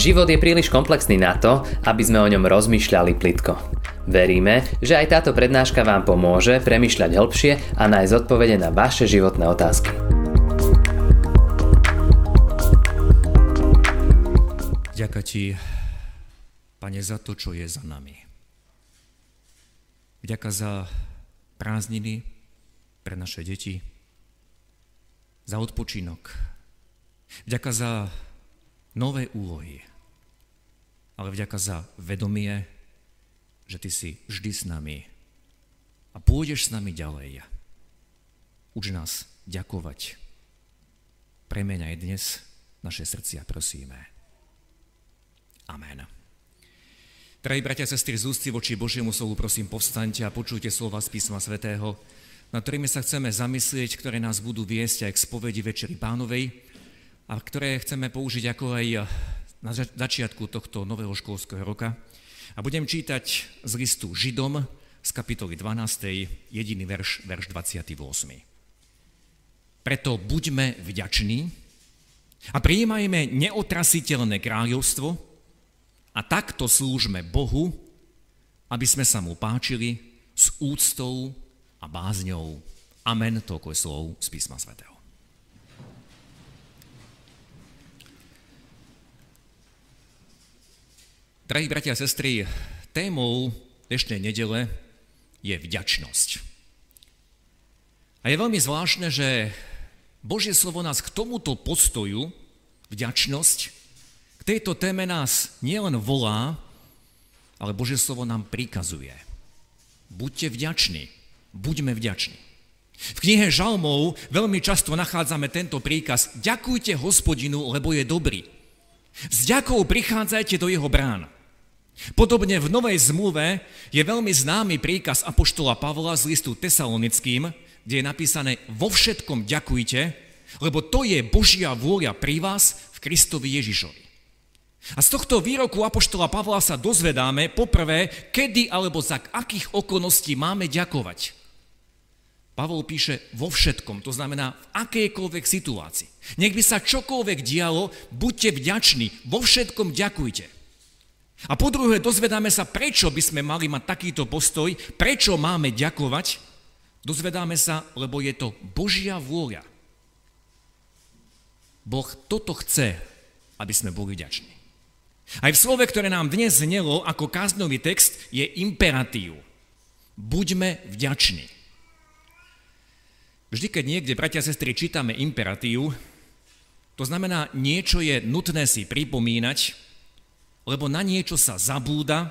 Život je príliš komplexný na to, aby sme o ňom rozmýšľali plitko. Veríme, že aj táto prednáška vám pomôže premyšľať hĺbšie a nájsť odpovede na vaše životné otázky. Ďakujem ti, Pane, za to, čo je za nami. Ďakujem za prázdniny pre naše deti, za odpočinok. Ďakujem za nové úlohy, ale vďaka za vedomie, že Ty si vždy s nami a pôjdeš s nami ďalej. Uč nás ďakovať. Premeň aj dnes naše srdcia, prosíme. Amen. Drahí bratia a sestry, z ústy voči Božiemu slovu, prosím, povstaňte a počujte slova z písma svätého, na ktorými sa chceme zamyslieť, ktoré nás budú viesť aj k spovedi Večeri Pánovej a ktoré chceme použiť ako aj na začiatku tohto nového školského roka. A budem čítať z listu Židom z kapitoly 12. jediný verš, verš 28. Preto buďme vďační a prijímajme neotrasiteľné kráľovstvo a takto slúžme Bohu, aby sme sa mu páčili s úctou a bázňou. Amen, toľko je slov z písma svätého. Drahí bratia a sestry, témou dnešnej nedele je vďačnosť. A je veľmi zvláštne, že Božie slovo nás k tomuto postoju, vďačnosť, k tejto téme nás nielen volá, ale Božie slovo nám prikazuje. Buďte vďační, buďme vďační. V knihe Žalmov veľmi často nachádzame tento príkaz Ďakujte hospodinu, lebo je dobrý. S ďakou prichádzajte do jeho brán. Podobne v Novej zmluve je veľmi známy príkaz Apoštola Pavla z listu Tesalonickým, kde je napísané vo všetkom ďakujte, lebo to je Božia vôľa pri vás v Kristovi Ježišovi. A z tohto výroku Apoštola Pavla sa dozvedáme poprvé, kedy alebo za akých okolností máme ďakovať. Pavol píše vo všetkom, to znamená v akejkoľvek situácii. Nech by sa čokoľvek dialo, buďte vďační, vo všetkom ďakujte. A po druhé, dozvedáme sa, prečo by sme mali mať takýto postoj, prečo máme ďakovať. Dozvedáme sa, lebo je to Božia vôľa. Boh toto chce, aby sme boli vďační. Aj v slove, ktoré nám dnes znelo ako káznový text, je imperatív. Buďme vďační. Vždy, keď niekde, bratia a sestry, čítame imperatív, to znamená, niečo je nutné si pripomínať, lebo na niečo sa zabúda,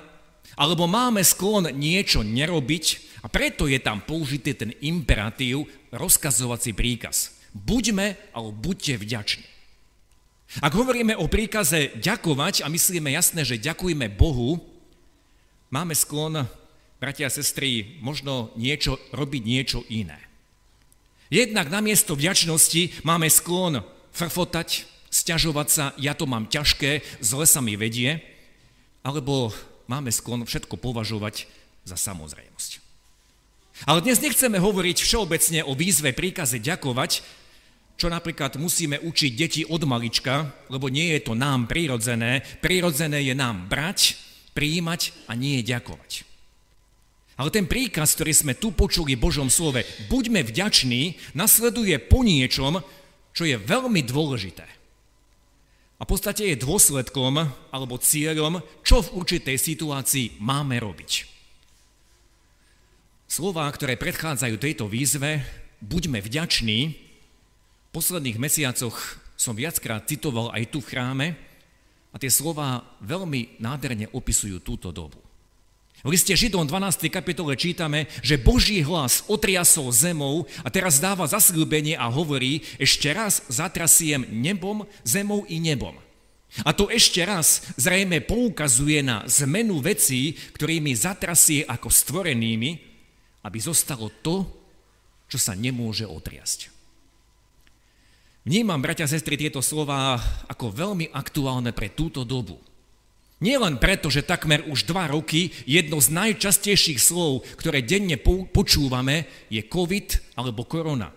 alebo máme sklon niečo nerobiť a preto je tam použitý ten imperatív, rozkazovací príkaz. Buďme alebo buďte vďační. Ak hovoríme o príkaze ďakovať a myslíme jasné, že ďakujeme Bohu, máme sklon, bratia a sestry, možno niečo, robiť niečo iné. Jednak namiesto vďačnosti máme sklon frfotať, stiažovať sa, ja to mám ťažké, zle sa mi vedie, alebo máme sklon všetko považovať za samozrejmosť. Ale dnes nechceme hovoriť všeobecne o výzve príkaze ďakovať, čo napríklad musíme učiť deti od malička, lebo nie je to nám prirodzené. Prirodzené je nám brať, prijímať a nie ďakovať. Ale ten príkaz, ktorý sme tu počuli v Božom slove, buďme vďační, nasleduje po niečom, čo je veľmi dôležité. A v podstate je dôsledkom alebo cieľom, čo v určitej situácii máme robiť. Slová, ktoré predchádzajú tejto výzve, buďme vďační, v posledných mesiacoch som viackrát citoval aj tu v chráme a tie slova veľmi nádherne opisujú túto dobu. V liste Židom 12. kapitole čítame, že Boží hlas otriasol zemou a teraz dáva zasľúbenie a hovorí, ešte raz zatrasiem nebom, zemou i nebom. A to ešte raz zrejme poukazuje na zmenu vecí, ktorými zatrasie ako stvorenými, aby zostalo to, čo sa nemôže otriasť. Vnímam, bratia a sestry, tieto slova ako veľmi aktuálne pre túto dobu. Nielen preto, že takmer už dva roky jedno z najčastejších slov, ktoré denne počúvame, je COVID alebo korona.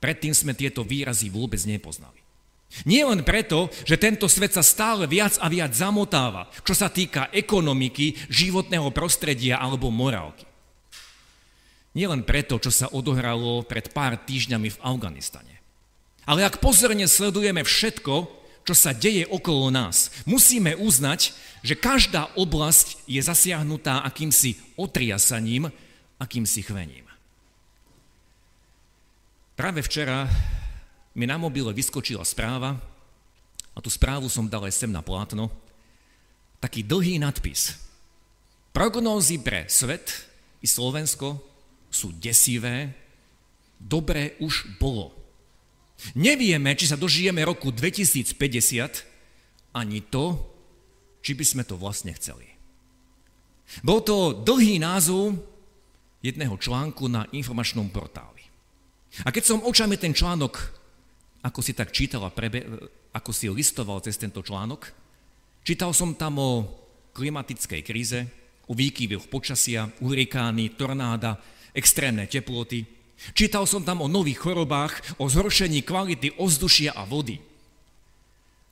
Predtým sme tieto výrazy vôbec nepoznali. Nie len preto, že tento svet sa stále viac a viac zamotáva, čo sa týka ekonomiky, životného prostredia alebo morálky. Nie len preto, čo sa odohralo pred pár týždňami v Afganistane. Ale ak pozorne sledujeme všetko, čo sa deje okolo nás, musíme uznať, že každá oblasť je zasiahnutá akýmsi otriasaním, akýmsi chvením. Práve včera mi na mobile vyskočila správa, a tú správu som dal aj sem na plátno, taký dlhý nadpis. Prognózy pre svet i Slovensko sú desivé, dobre už bolo. Nevieme, či sa dožijeme roku 2050, ani to, či by sme to vlastne chceli. Bol to dlhý názov jedného článku na informačnom portáli. A keď som očami ten článok ako si tak čítal a prebe, ako si listoval cez tento článok, čítal som tam o klimatickej kríze, o výkyvoch počasia, hurikány, tornáda, extrémne teploty. Čítal som tam o nových chorobách, o zhoršení kvality ovzdušia a vody.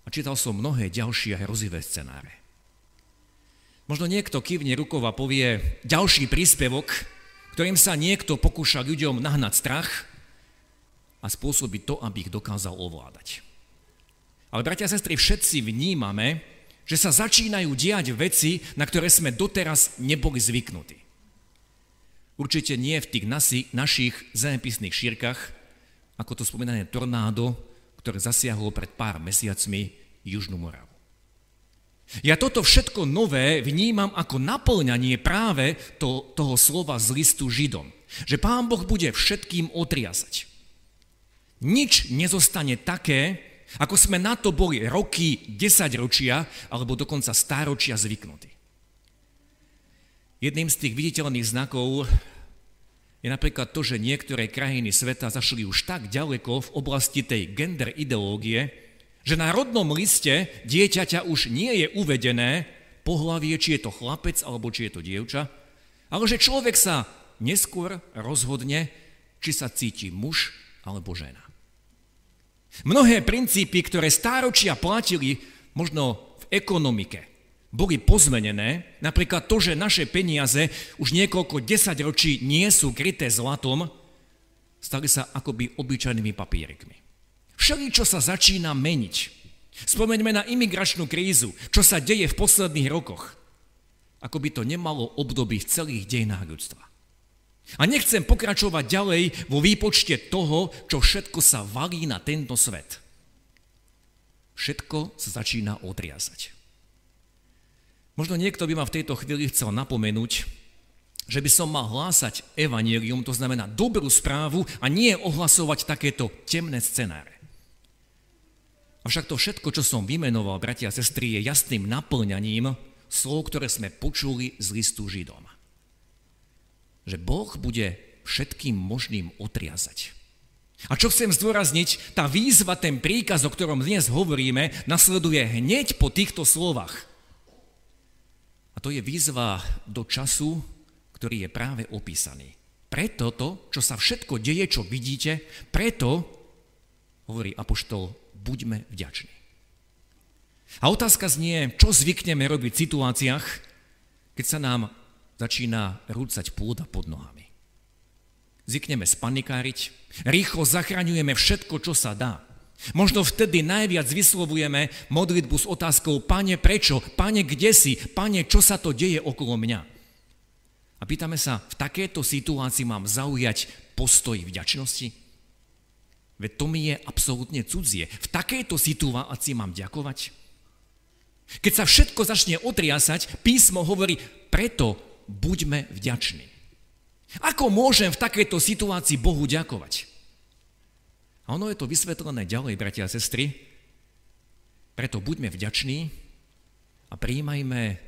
A čítal som mnohé ďalšie hrozivé scenáre. Možno niekto kývne rukou a povie ďalší príspevok, ktorým sa niekto pokúša ľuďom nahnať strach, a spôsobiť to, aby ich dokázal ovládať. Ale bratia a sestry, všetci vnímame, že sa začínajú diať veci, na ktoré sme doteraz neboli zvyknutí. Určite nie v tých nasi, našich zemepisných šírkach, ako to spomínané tornádo, ktoré zasiahlo pred pár mesiacmi Južnú Moravu. Ja toto všetko nové vnímam ako naplňanie práve to, toho slova z listu Židom. Že Pán Boh bude všetkým otriasať. Nič nezostane také, ako sme na to boli roky, desaťročia alebo dokonca stáročia zvyknutí. Jedným z tých viditeľných znakov je napríklad to, že niektoré krajiny sveta zašli už tak ďaleko v oblasti tej gender ideológie, že na rodnom liste dieťaťa už nie je uvedené pohlavie, či je to chlapec alebo či je to dievča, ale že človek sa neskôr rozhodne, či sa cíti muž alebo žena. Mnohé princípy, ktoré stáročia platili možno v ekonomike, boli pozmenené, napríklad to, že naše peniaze už niekoľko desaťročí nie sú kryté zlatom, stali sa akoby obyčajnými papierikmi. Všeli, čo sa začína meniť. Spomeňme na imigračnú krízu, čo sa deje v posledných rokoch. Ako by to nemalo období v celých dejinách ľudstva. A nechcem pokračovať ďalej vo výpočte toho, čo všetko sa valí na tento svet. Všetko sa začína otriasať. Možno niekto by ma v tejto chvíli chcel napomenúť, že by som mal hlásať evanelium, to znamená dobrú správu a nie ohlasovať takéto temné scenáre. Avšak to všetko, čo som vymenoval, bratia a sestry, je jasným naplňaním slov, ktoré sme počuli z listu Židom že Boh bude všetkým možným otriazať. A čo chcem zdôrazniť, tá výzva, ten príkaz, o ktorom dnes hovoríme, nasleduje hneď po týchto slovách. To je výzva do času, ktorý je práve opísaný. Preto to, čo sa všetko deje, čo vidíte, preto, hovorí Apoštol, buďme vďační. A otázka znie, čo zvykneme robiť v situáciách, keď sa nám začína rúcať pôda pod nohami. Zvykneme spanikáriť, rýchlo zachraňujeme všetko, čo sa dá. Možno vtedy najviac vyslovujeme modlitbu s otázkou, pane, prečo? Pane, kde si? Pane, čo sa to deje okolo mňa? A pýtame sa, v takéto situácii mám zaujať postoj vďačnosti? Veď to mi je absolútne cudzie. V takejto situácii mám ďakovať? Keď sa všetko začne otriasať, písmo hovorí, preto buďme vďační. Ako môžem v takejto situácii Bohu ďakovať? A ono je to vysvetlené ďalej, bratia a sestry. Preto buďme vďační a príjmajme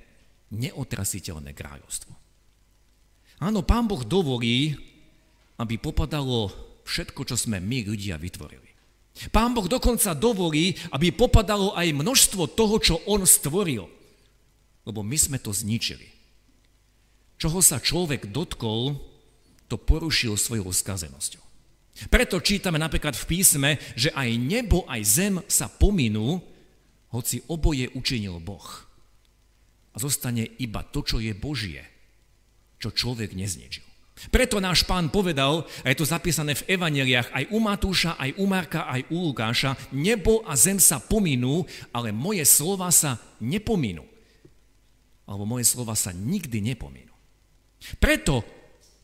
neotrasiteľné kráľovstvo. Áno, Pán Boh dovolí, aby popadalo všetko, čo sme my ľudia vytvorili. Pán Boh dokonca dovolí, aby popadalo aj množstvo toho, čo On stvoril. Lebo my sme to zničili. Čoho sa človek dotkol, to porušil svojou skazenosťou. Preto čítame napríklad v písme, že aj nebo, aj zem sa pominú, hoci oboje učinil Boh. A zostane iba to, čo je Božie, čo človek nezničil. Preto náš pán povedal, a je to zapísané v evaneliách aj u Matúša, aj u Marka, aj u Lukáša, nebo a zem sa pominú, ale moje slova sa nepominú. Alebo moje slova sa nikdy nepominú. Preto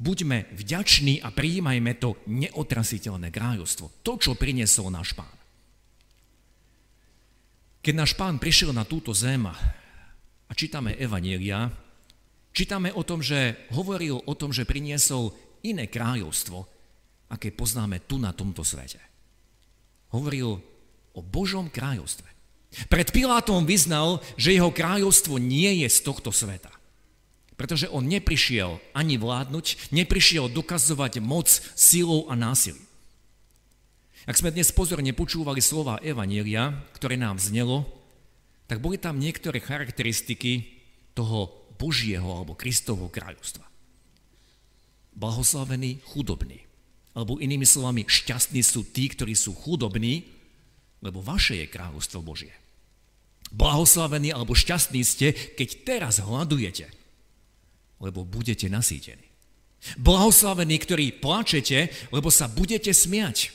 buďme vďační a prijímajme to neotrasiteľné kráľovstvo, to, čo priniesol náš pán. Keď náš pán prišiel na túto zem a čítame Evanielia, čítame o tom, že hovoril o tom, že priniesol iné kráľovstvo, aké poznáme tu na tomto svete. Hovoril o Božom kráľovstve. Pred Pilátom vyznal, že jeho kráľovstvo nie je z tohto sveta. Pretože on neprišiel ani vládnuť, neprišiel dokazovať moc silou a násilím. Ak sme dnes pozorne počúvali slova Evanielia, ktoré nám znelo, tak boli tam niektoré charakteristiky toho Božieho alebo Kristovho kráľovstva. Blahoslavený chudobný. Alebo inými slovami, šťastní sú tí, ktorí sú chudobní, lebo vaše je kráľovstvo Božie. Blahoslavení alebo šťastní ste, keď teraz hľadujete, lebo budete nasýtení. Blahoslavení, ktorí plačete, lebo sa budete smiať.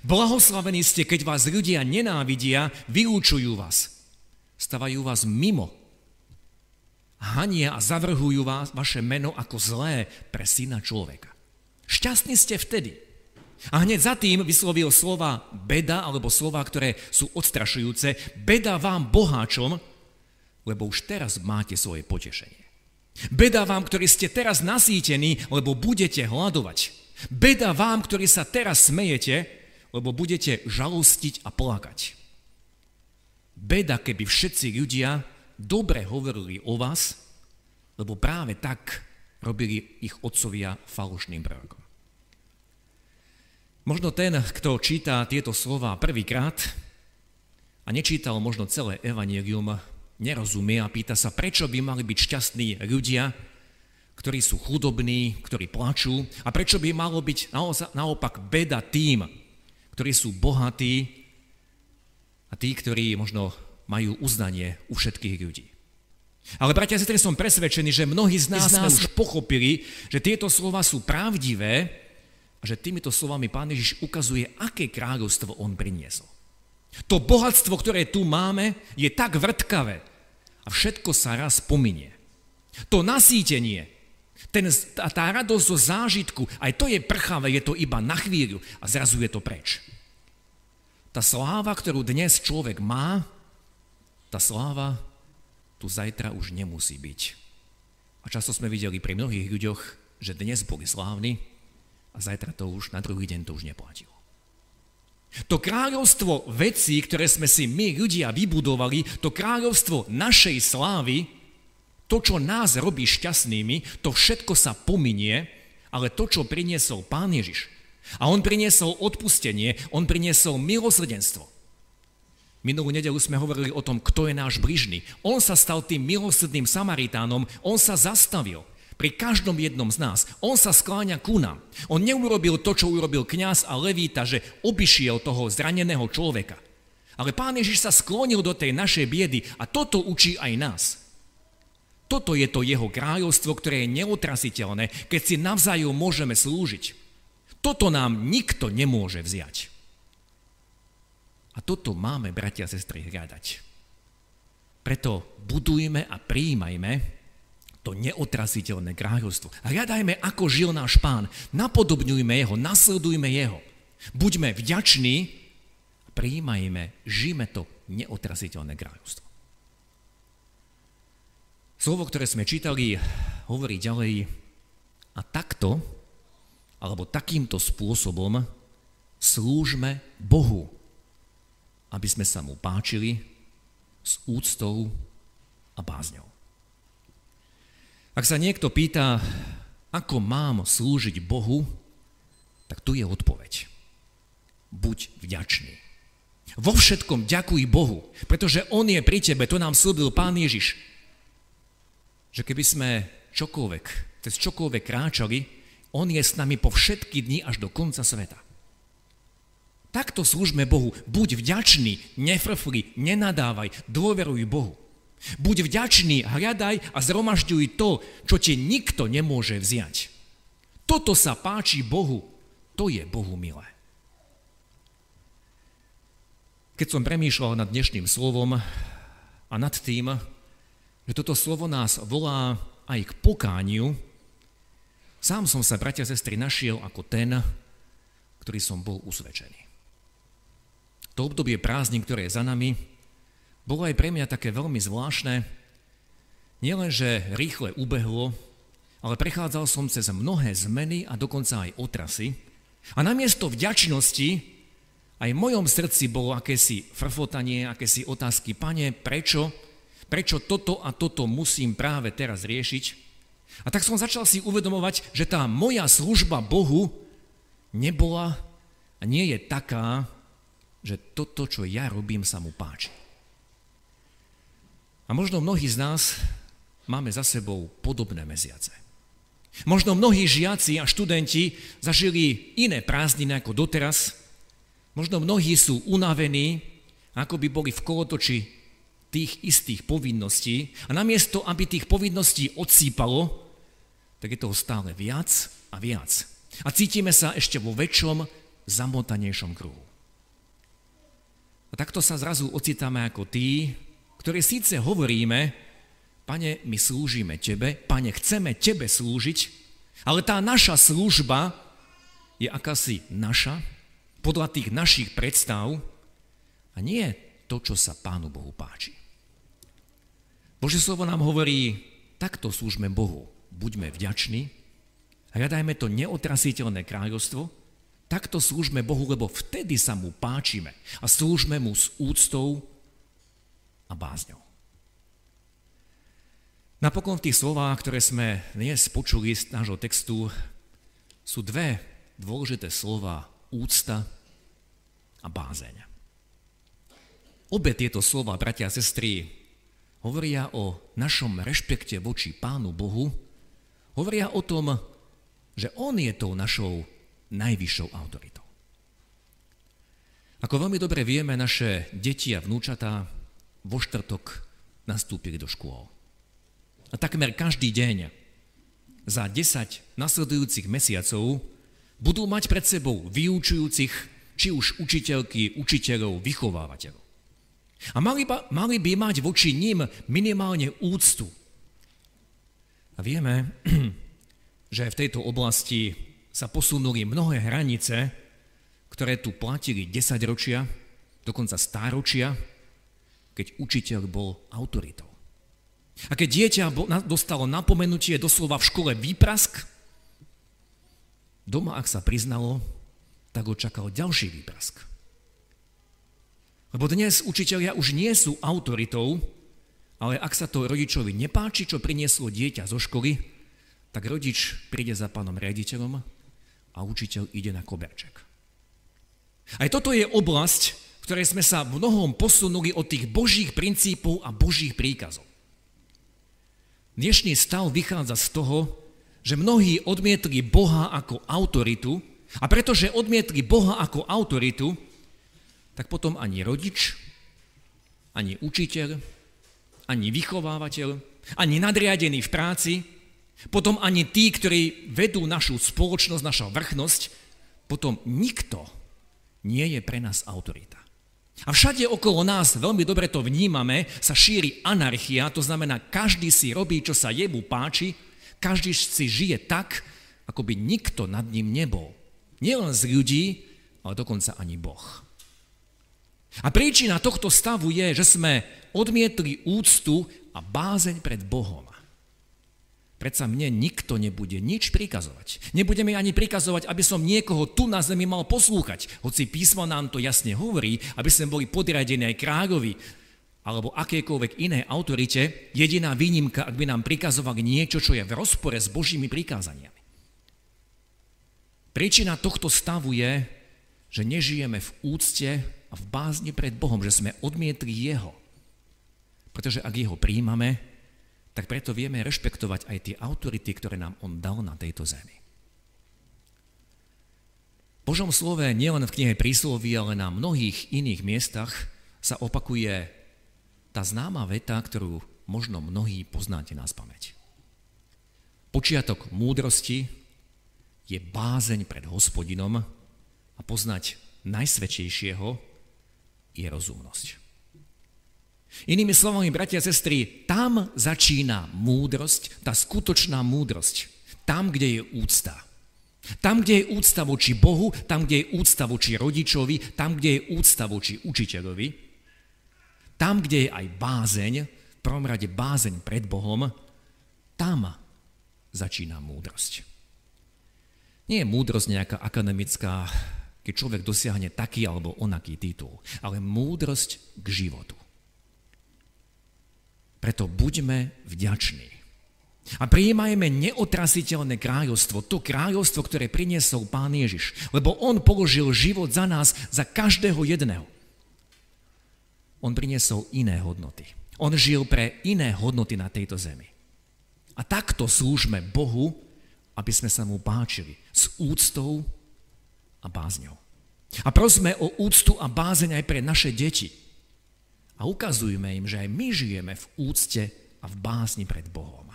Blahoslavení ste, keď vás ľudia nenávidia, vylúčujú vás. Stavajú vás mimo. Hania a zavrhujú vás, vaše meno ako zlé pre syna človeka. Šťastní ste vtedy. A hneď za tým vyslovil slova beda, alebo slova, ktoré sú odstrašujúce. Beda vám, boháčom, lebo už teraz máte svoje potešenie. Beda vám, ktorí ste teraz nasýtení, lebo budete hľadovať. Beda vám, ktorí sa teraz smejete, lebo budete žalostiť a plakať. Beda, keby všetci ľudia dobre hovorili o vás, lebo práve tak robili ich otcovia falošným prorokom. Možno ten, kto číta tieto slova prvýkrát a nečítal možno celé evanelium, nerozumie a pýta sa, prečo by mali byť šťastní ľudia, ktorí sú chudobní, ktorí plačú a prečo by malo byť naopak beda tým, ktorí sú bohatí a tí, ktorí možno majú uznanie u všetkých ľudí. Ale bratia a sestry, som presvedčený, že mnohí z nás, z nás už pochopili, že tieto slova sú pravdivé a že týmito slovami Pán Ježiš ukazuje, aké kráľovstvo On priniesol. To bohatstvo, ktoré tu máme, je tak vrtkavé a všetko sa raz pominie. To nasýtenie, ten, tá, tá radosť zo zážitku, aj to je prchavé, je to iba na chvíľu a zrazu je to preč. Tá sláva, ktorú dnes človek má, tá sláva tu zajtra už nemusí byť. A často sme videli pri mnohých ľuďoch, že dnes boli slávni a zajtra to už, na druhý deň to už neplatilo. To kráľovstvo vecí, ktoré sme si my ľudia vybudovali, to kráľovstvo našej slávy, to, čo nás robí šťastnými, to všetko sa pominie, ale to, čo priniesol Pán Ježiš, a on priniesol odpustenie, on priniesol milosrdenstvo. Minulú nedelu sme hovorili o tom, kto je náš bližný. On sa stal tým milosrdným Samaritánom, on sa zastavil – pri každom jednom z nás. On sa skláňa ku nám. On neurobil to, čo urobil kňaz a levíta, že obišiel toho zraneného človeka. Ale pán Ježiš sa sklonil do tej našej biedy a toto učí aj nás. Toto je to jeho kráľovstvo, ktoré je neotrasiteľné, keď si navzájom môžeme slúžiť. Toto nám nikto nemôže vziať. A toto máme, bratia a sestry, hľadať. Preto budujme a prijímajme to neotraziteľné kráľovstvo. Hľadajme, ako žil náš pán. Napodobňujme jeho, nasledujme jeho. Buďme vďační, prijímajme, žijme to neotraziteľné kráľovstvo. Slovo, ktoré sme čítali, hovorí ďalej, a takto, alebo takýmto spôsobom slúžme Bohu, aby sme sa mu páčili s úctou a bázňou. Ak sa niekto pýta, ako mám slúžiť Bohu, tak tu je odpoveď. Buď vďačný. Vo všetkom ďakuj Bohu, pretože On je pri tebe, to nám slúbil Pán Ježiš. Že keby sme čokoľvek, cez čokoľvek kráčali, On je s nami po všetky dni až do konca sveta. Takto slúžme Bohu. Buď vďačný, nefrfli, nenadávaj, dôveruj Bohu. Buď vďačný, hľadaj a zhromažďuj to, čo ti nikto nemôže vziať. Toto sa páči Bohu, to je Bohu milé. Keď som premýšľal nad dnešným slovom a nad tým, že toto slovo nás volá aj k pokániu, sám som sa, bratia a sestry, našiel ako ten, ktorý som bol usvedčený. To obdobie prázdnin, ktoré je za nami, bolo aj pre mňa také veľmi zvláštne. Nielenže rýchle ubehlo, ale prechádzal som cez mnohé zmeny a dokonca aj otrasy. A namiesto vďačnosti aj v mojom srdci bolo akési frfotanie, akési otázky, pane, prečo? Prečo toto a toto musím práve teraz riešiť? A tak som začal si uvedomovať, že tá moja služba Bohu nebola a nie je taká, že toto, čo ja robím, sa mu páči. A možno mnohí z nás máme za sebou podobné mesiace. Možno mnohí žiaci a študenti zažili iné prázdniny ako doteraz. Možno mnohí sú unavení, ako by boli v kolotoči tých istých povinností. A namiesto, aby tých povinností odsýpalo, tak je toho stále viac a viac. A cítime sa ešte vo väčšom, zamotanejšom kruhu. A takto sa zrazu ocitáme ako tí, ktorí síce hovoríme, pane, my slúžime tebe, pane, chceme tebe slúžiť, ale tá naša služba je akási naša, podľa tých našich predstav a nie to, čo sa Pánu Bohu páči. Bože slovo nám hovorí, takto slúžme Bohu. Buďme vďační, hľadajme to neotrasiteľné kráľovstvo, Takto slúžme Bohu, lebo vtedy sa mu páčime a slúžme mu s úctou a bázňou. Napokon v tých slovách, ktoré sme dnes počuli z nášho textu, sú dve dôležité slova úcta a bázeň. Obe tieto slova, bratia a sestry, hovoria o našom rešpekte voči Pánu Bohu, hovoria o tom, že On je tou našou najvyššou autoritou. Ako veľmi dobre vieme, naše deti a vnúčatá vo štvrtok nastúpili do škôl. A takmer každý deň za 10 nasledujúcich mesiacov budú mať pred sebou vyučujúcich, či už učiteľky, učiteľov, vychovávateľov. A mali, ba, mali by mať voči ním minimálne úctu. A vieme, že v tejto oblasti sa posunuli mnohé hranice, ktoré tu platili 10 ročia, dokonca stáročia, keď učiteľ bol autoritou. A keď dieťa dostalo napomenutie doslova v škole výprask, doma, ak sa priznalo, tak ho čakal ďalší výprask. Lebo dnes učiteľia už nie sú autoritou, ale ak sa to rodičovi nepáči, čo prinieslo dieťa zo školy, tak rodič príde za pánom riaditeľom a učiteľ ide na koberček. Aj toto je oblasť, v ktorej sme sa mnohom posunuli od tých božích princípov a božích príkazov. Dnešný stav vychádza z toho, že mnohí odmietli Boha ako autoritu a pretože odmietli Boha ako autoritu, tak potom ani rodič, ani učiteľ, ani vychovávateľ, ani nadriadený v práci potom ani tí, ktorí vedú našu spoločnosť, naša vrchnosť, potom nikto nie je pre nás autorita. A všade okolo nás, veľmi dobre to vnímame, sa šíri anarchia, to znamená, každý si robí, čo sa jemu páči, každý si žije tak, ako by nikto nad ním nebol. Nielen z ľudí, ale dokonca ani Boh. A príčina tohto stavu je, že sme odmietli úctu a bázeň pred Bohom. Predsa mne nikto nebude nič prikazovať. Nebudeme ani prikazovať, aby som niekoho tu na zemi mal poslúchať. Hoci písmo nám to jasne hovorí, aby sme boli podriadení aj kráľovi alebo akékoľvek iné autorite, jediná výnimka, ak by nám prikazovali niečo, čo je v rozpore s Božími prikázaniami. Príčina tohto stavu je, že nežijeme v úcte a v bázni pred Bohom, že sme odmietli Jeho. Pretože ak Jeho príjmame, tak preto vieme rešpektovať aj tie autority, ktoré nám On dal na tejto zemi. Božom slove nielen v knihe prísloví, ale na mnohých iných miestach sa opakuje tá známa veta, ktorú možno mnohí poznáte na spameť. Počiatok múdrosti je bázeň pred hospodinom a poznať najsvedčejšieho je rozumnosť. Inými slovami, bratia a sestry, tam začína múdrosť, tá skutočná múdrosť. Tam, kde je úcta. Tam, kde je úcta voči Bohu, tam, kde je úcta voči rodičovi, tam, kde je úcta voči učiteľovi, tam, kde je aj bázeň, v prvom rade bázeň pred Bohom, tam začína múdrosť. Nie je múdrosť nejaká akademická, keď človek dosiahne taký alebo onaký titul, ale múdrosť k životu. Preto buďme vďační a prijímajme neotrasiteľné kráľovstvo, to kráľovstvo, ktoré priniesol Pán Ježiš, lebo On položil život za nás, za každého jedného. On priniesol iné hodnoty. On žil pre iné hodnoty na tejto zemi. A takto slúžme Bohu, aby sme sa mu páčili s úctou a bázňou. A prosme o úctu a bázeň aj pre naše deti. A ukazujme im, že aj my žijeme v úcte a v bázni pred Bohom.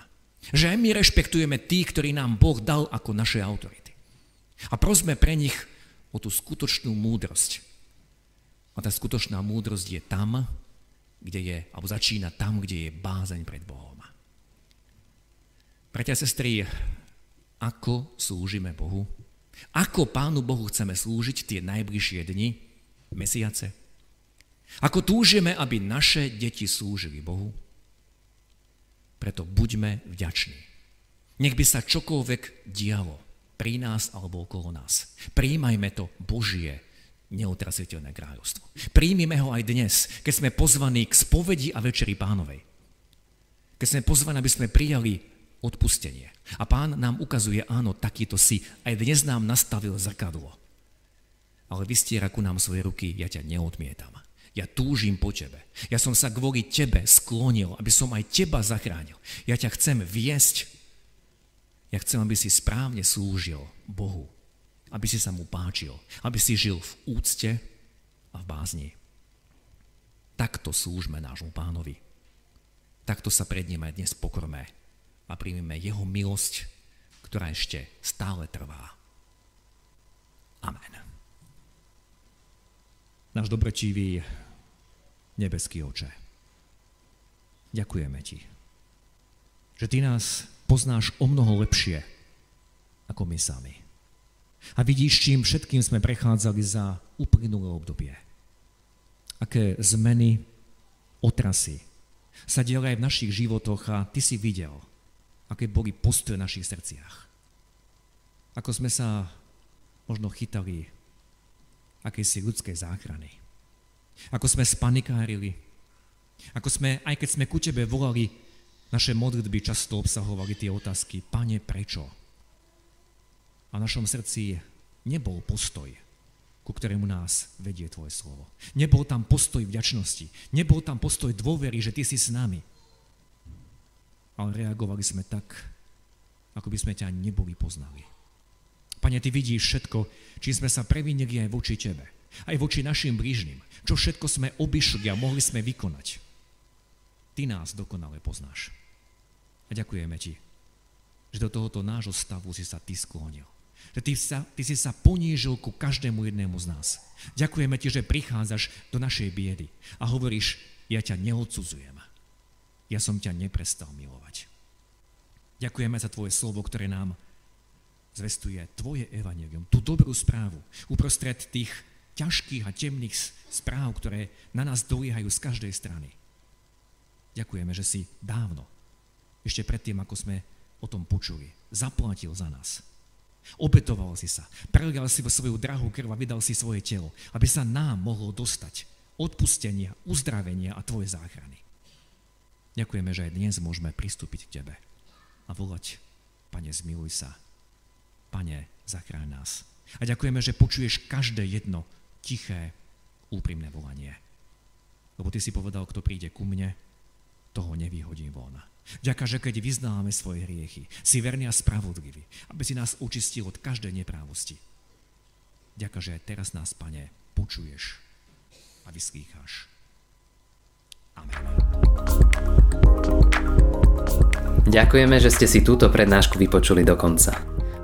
Že aj my rešpektujeme tých, ktorí nám Boh dal ako naše autority. A prosme pre nich o tú skutočnú múdrosť. A tá skutočná múdrosť je tam, kde je, alebo začína tam, kde je bázeň pred Bohom. Bratia a sestry, ako slúžime Bohu? Ako Pánu Bohu chceme slúžiť tie najbližšie dni, mesiace? Ako túžime, aby naše deti slúžili Bohu? Preto buďme vďační. Nech by sa čokoľvek dialo pri nás alebo okolo nás. Príjmajme to Božie neutrasiteľné kráľovstvo. Príjmime ho aj dnes, keď sme pozvaní k spovedi a večeri pánovej. Keď sme pozvaní, aby sme prijali odpustenie. A pán nám ukazuje, áno, takýto si. Aj dnes nám nastavil zrkadlo. Ale vystiera ku nám svoje ruky, ja ťa neodmietam. Ja túžim po tebe. Ja som sa kvôli tebe sklonil, aby som aj teba zachránil. Ja ťa chcem viesť. Ja chcem, aby si správne slúžil Bohu. Aby si sa mu páčil. Aby si žil v úcte a v bázni. Takto slúžme nášmu pánovi. Takto sa pred ním aj dnes pokorme a príjmeme jeho milosť, ktorá ešte stále trvá. Amen. Náš dobročivý nebeský oče, ďakujeme ti, že ty nás poznáš o mnoho lepšie ako my sami. A vidíš, čím všetkým sme prechádzali za uplynulé obdobie. Aké zmeny, otrasy sa diali aj v našich životoch a ty si videl, aké boli postoje v našich srdciach. Ako sme sa možno chytali akejsi ľudskej záchrany. Ako sme spanikárili. Ako sme, aj keď sme ku tebe volali, naše modlitby často obsahovali tie otázky, pane, prečo? A v našom srdci nebol postoj, ku ktorému nás vedie tvoje slovo. Nebol tam postoj vďačnosti. Nebol tam postoj dôvery, že ty si s nami. Ale reagovali sme tak, ako by sme ťa neboli poznali. Pane, Ty vidíš všetko, či sme sa previnili aj voči Tebe, aj voči našim blížnym, čo všetko sme obišli a mohli sme vykonať. Ty nás dokonale poznáš. A ďakujeme Ti, že do tohoto nášho stavu si sa Ty sklonil. Že ty, sa, ty si sa ponížil ku každému jednému z nás. Ďakujeme Ti, že prichádzaš do našej biedy a hovoríš, ja ťa neodsudzujem. Ja som ťa neprestal milovať. Ďakujeme za Tvoje slovo, ktoré nám zvestuje tvoje evanelium, tú dobrú správu, uprostred tých ťažkých a temných správ, ktoré na nás doliehajú z každej strany. Ďakujeme, že si dávno, ešte predtým, ako sme o tom počuli, zaplatil za nás. Obetoval si sa, prelial si vo svoju drahú krv a vydal si svoje telo, aby sa nám mohlo dostať odpustenia, uzdravenia a tvoje záchrany. Ďakujeme, že aj dnes môžeme pristúpiť k Tebe a volať, Pane, zmiluj sa, Pane, zachráň nás. A ďakujeme, že počuješ každé jedno tiché, úprimné volanie. Lebo Ty si povedal, kto príde ku mne, toho nevyhodím von. Ďaká, že keď vyznáme svoje hriechy, si verný a spravodlivý, aby si nás učistil od každej neprávosti. Ďakujem, že aj teraz nás, Pane, počuješ a vyslýcháš. Amen. Ďakujeme, že ste si túto prednášku vypočuli do konca.